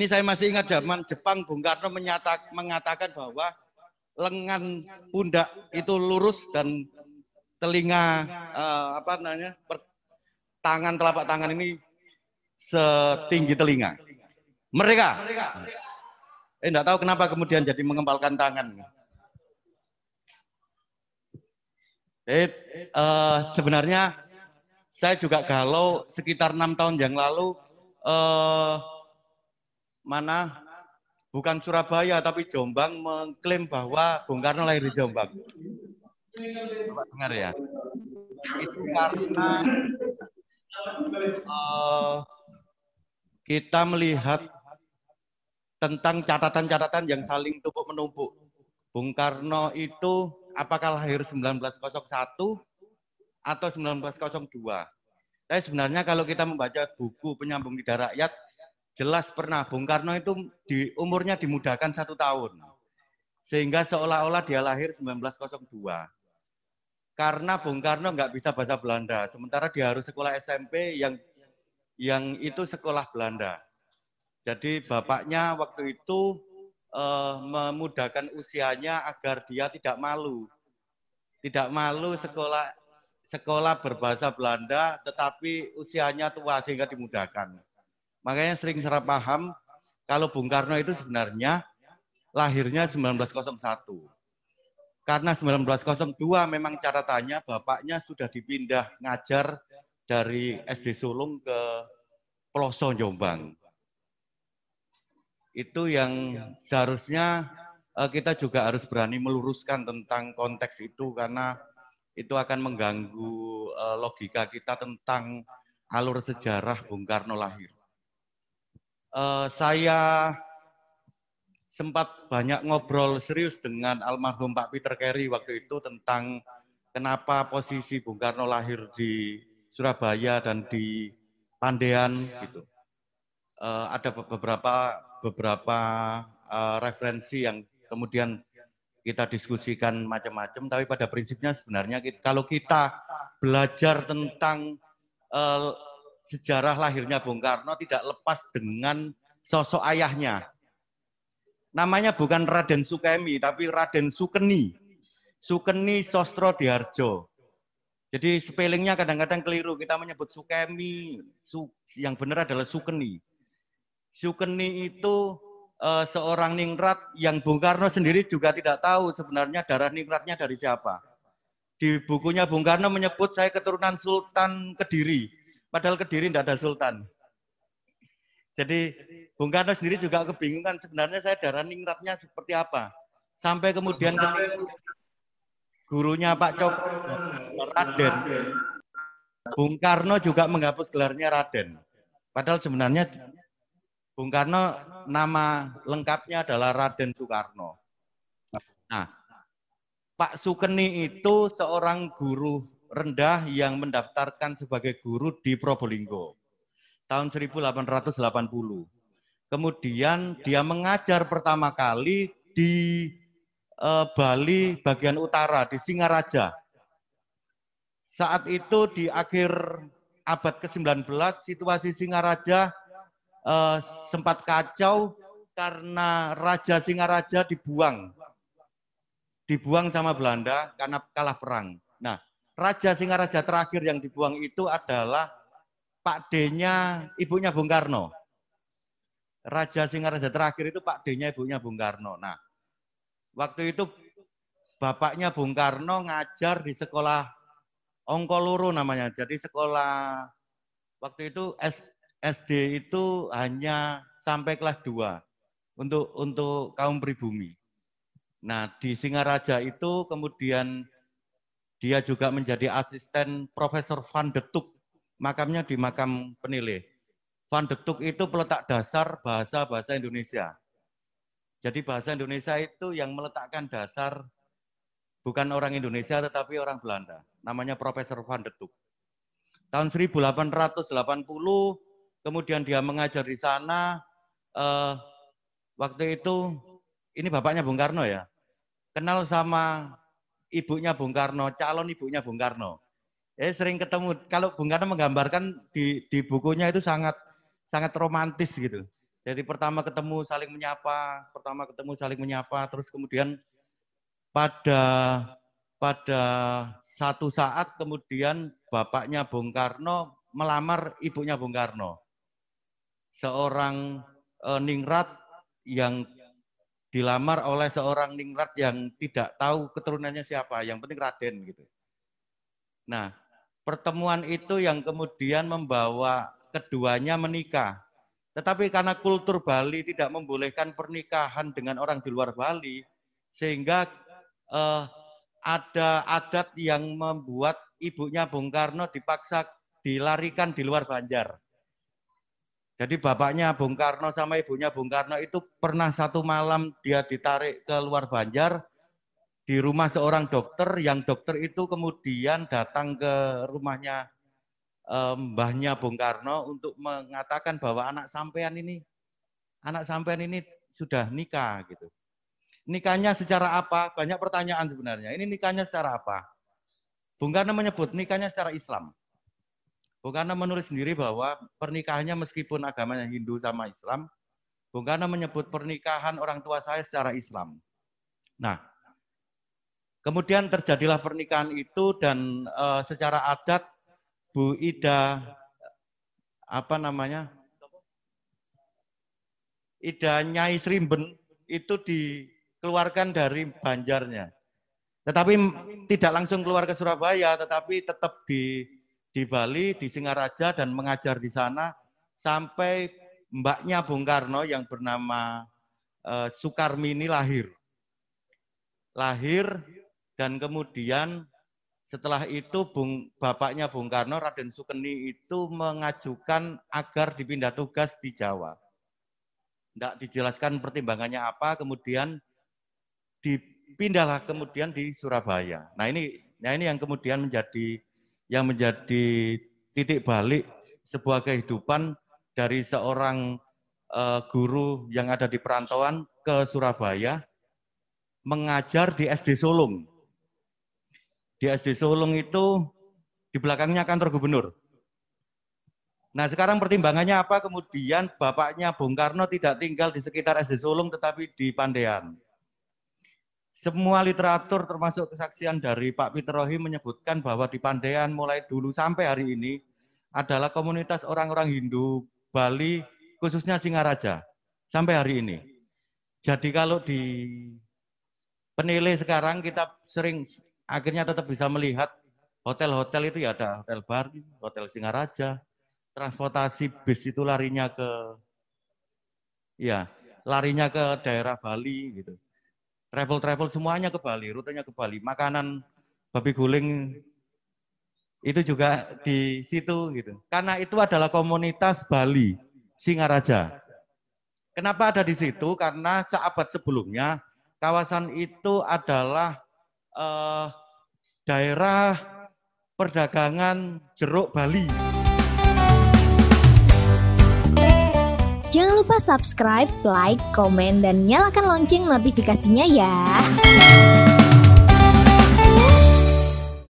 Ini saya masih ingat zaman Jepang Bung Karno menyata, mengatakan bahwa lengan pundak itu lurus dan telinga uh, apa namanya per, tangan telapak tangan ini setinggi telinga. Mereka. Eh enggak tahu kenapa kemudian jadi mengempalkan tangan. Eh, uh, sebenarnya saya juga galau sekitar enam tahun yang lalu uh, mana bukan Surabaya tapi Jombang mengklaim bahwa Bung Karno lahir di Jombang. Coba dengar ya. Itu karena uh, kita melihat tentang catatan-catatan yang saling tumpuk menumpuk. Bung Karno itu apakah lahir 1901 atau 1902? Tapi sebenarnya kalau kita membaca buku penyambung lidah rakyat, jelas pernah Bung Karno itu di umurnya dimudahkan satu tahun. Sehingga seolah-olah dia lahir 1902. Karena Bung Karno nggak bisa bahasa Belanda, sementara dia harus sekolah SMP yang yang itu sekolah Belanda. Jadi bapaknya waktu itu uh, memudahkan usianya agar dia tidak malu. Tidak malu sekolah sekolah berbahasa Belanda tetapi usianya tua sehingga dimudahkan. Makanya sering serap paham kalau Bung Karno itu sebenarnya lahirnya 1901. Karena 1902 memang catatannya bapaknya sudah dipindah ngajar dari SD Sulung ke Peloso Jombang itu yang seharusnya eh, kita juga harus berani meluruskan tentang konteks itu karena itu akan mengganggu eh, logika kita tentang alur sejarah Bung Karno lahir. Eh, saya sempat banyak ngobrol serius dengan almarhum Pak Peter Carey waktu itu tentang kenapa posisi Bung Karno lahir di Surabaya dan di Pandean gitu. ada beberapa beberapa uh, referensi yang kemudian kita diskusikan macam-macam, tapi pada prinsipnya sebenarnya kita, kalau kita belajar tentang uh, sejarah lahirnya Bung Karno tidak lepas dengan sosok ayahnya. Namanya bukan Raden Sukemi, tapi Raden Sukeni. Sukeni Sostro Diharjo. Jadi spellingnya kadang-kadang keliru. Kita menyebut Sukemi, su, yang benar adalah Sukeni. Sukeni itu uh, seorang ningrat yang Bung Karno sendiri juga tidak tahu sebenarnya darah ningratnya dari siapa. Di bukunya Bung Karno menyebut saya keturunan Sultan Kediri, padahal Kediri tidak ada Sultan. Jadi Bung Karno sendiri juga kebingungan sebenarnya saya darah ningratnya seperti apa. Sampai kemudian gurunya Pak Cokro Raden, Bung Karno juga menghapus gelarnya Raden. Padahal sebenarnya Bung Karno nama lengkapnya adalah Raden Soekarno. Nah, Pak Sukeni itu seorang guru rendah yang mendaftarkan sebagai guru di Probolinggo tahun 1880. Kemudian dia mengajar pertama kali di eh, Bali bagian utara di Singaraja. Saat itu di akhir abad ke-19 situasi Singaraja uh, sempat kacau karena Raja Singaraja dibuang. Dibuang sama Belanda karena kalah perang. Nah, Raja Singaraja terakhir yang dibuang itu adalah Pak D-nya ibunya Bung Karno. Raja Singaraja terakhir itu Pak D-nya ibunya Bung Karno. Nah, waktu itu bapaknya Bung Karno ngajar di sekolah Ongkoluru namanya. Jadi sekolah waktu itu SD itu hanya sampai kelas 2 untuk untuk kaum pribumi. Nah, di Singaraja itu kemudian dia juga menjadi asisten Profesor Van de Tuk, makamnya di makam penilai. Van de Tuk itu peletak dasar bahasa-bahasa Indonesia. Jadi bahasa Indonesia itu yang meletakkan dasar bukan orang Indonesia tetapi orang Belanda. Namanya Profesor Van de Tuk. Tahun 1880 kemudian dia mengajar di sana. Uh, waktu itu, ini bapaknya Bung Karno ya, kenal sama ibunya Bung Karno, calon ibunya Bung Karno. Eh sering ketemu. Kalau Bung Karno menggambarkan di, di bukunya itu sangat sangat romantis gitu. Jadi pertama ketemu saling menyapa, pertama ketemu saling menyapa, terus kemudian pada pada satu saat kemudian bapaknya Bung Karno melamar ibunya Bung Karno. Seorang e, ningrat yang dilamar oleh seorang ningrat yang tidak tahu keturunannya siapa, yang penting Raden gitu. Nah, pertemuan itu yang kemudian membawa keduanya menikah. Tetapi karena kultur Bali tidak membolehkan pernikahan dengan orang di luar Bali, sehingga eh, ada adat yang membuat ibunya Bung Karno dipaksa dilarikan di luar Banjar. Jadi bapaknya Bung Karno sama ibunya Bung Karno itu pernah satu malam dia ditarik ke luar Banjar di rumah seorang dokter yang dokter itu kemudian datang ke rumahnya eh, mbahnya Bung Karno untuk mengatakan bahwa anak sampean ini anak sampean ini sudah nikah gitu. Nikahnya secara apa? Banyak pertanyaan sebenarnya. Ini nikahnya secara apa? Bung Karno menyebut nikahnya secara Islam. Bung Karno menulis sendiri bahwa pernikahannya meskipun agamanya Hindu sama Islam, Bung Karno menyebut pernikahan orang tua saya secara Islam. Nah, Kemudian terjadilah pernikahan itu dan uh, secara adat Bu Ida apa namanya? Ida Nyai Srimben itu dikeluarkan dari Banjarnya. Tetapi tidak langsung keluar ke Surabaya, tetapi tetap di di Bali, di Singaraja dan mengajar di sana sampai mbaknya Bung Karno yang bernama uh, Sukarmini lahir. Lahir dan kemudian setelah itu Bung, bapaknya Bung Karno, Raden Sukeni itu mengajukan agar dipindah tugas di Jawa. Tidak dijelaskan pertimbangannya apa, kemudian dipindahlah kemudian di Surabaya. Nah ini, nah ini yang kemudian menjadi yang menjadi titik balik sebuah kehidupan dari seorang uh, guru yang ada di perantauan ke Surabaya mengajar di SD Solong di SD Solong itu di belakangnya kantor gubernur. Nah sekarang pertimbangannya apa? Kemudian bapaknya Bung Karno tidak tinggal di sekitar SD Solong tetapi di Pandean. Semua literatur termasuk kesaksian dari Pak Peter Rohi menyebutkan bahwa di Pandean mulai dulu sampai hari ini adalah komunitas orang-orang Hindu Bali khususnya Singaraja sampai hari ini. Jadi kalau di penilai sekarang kita sering akhirnya tetap bisa melihat hotel-hotel itu ya ada hotel Bari, hotel Singaraja, transportasi bis itu larinya ke ya larinya ke daerah Bali gitu. Travel-travel semuanya ke Bali, rutenya ke Bali. Makanan babi guling itu juga di situ gitu. Karena itu adalah komunitas Bali, Singaraja. Kenapa ada di situ? Karena seabad sebelumnya kawasan itu adalah uh, daerah perdagangan jeruk Bali. Jangan lupa subscribe, like, komen, dan nyalakan lonceng notifikasinya ya.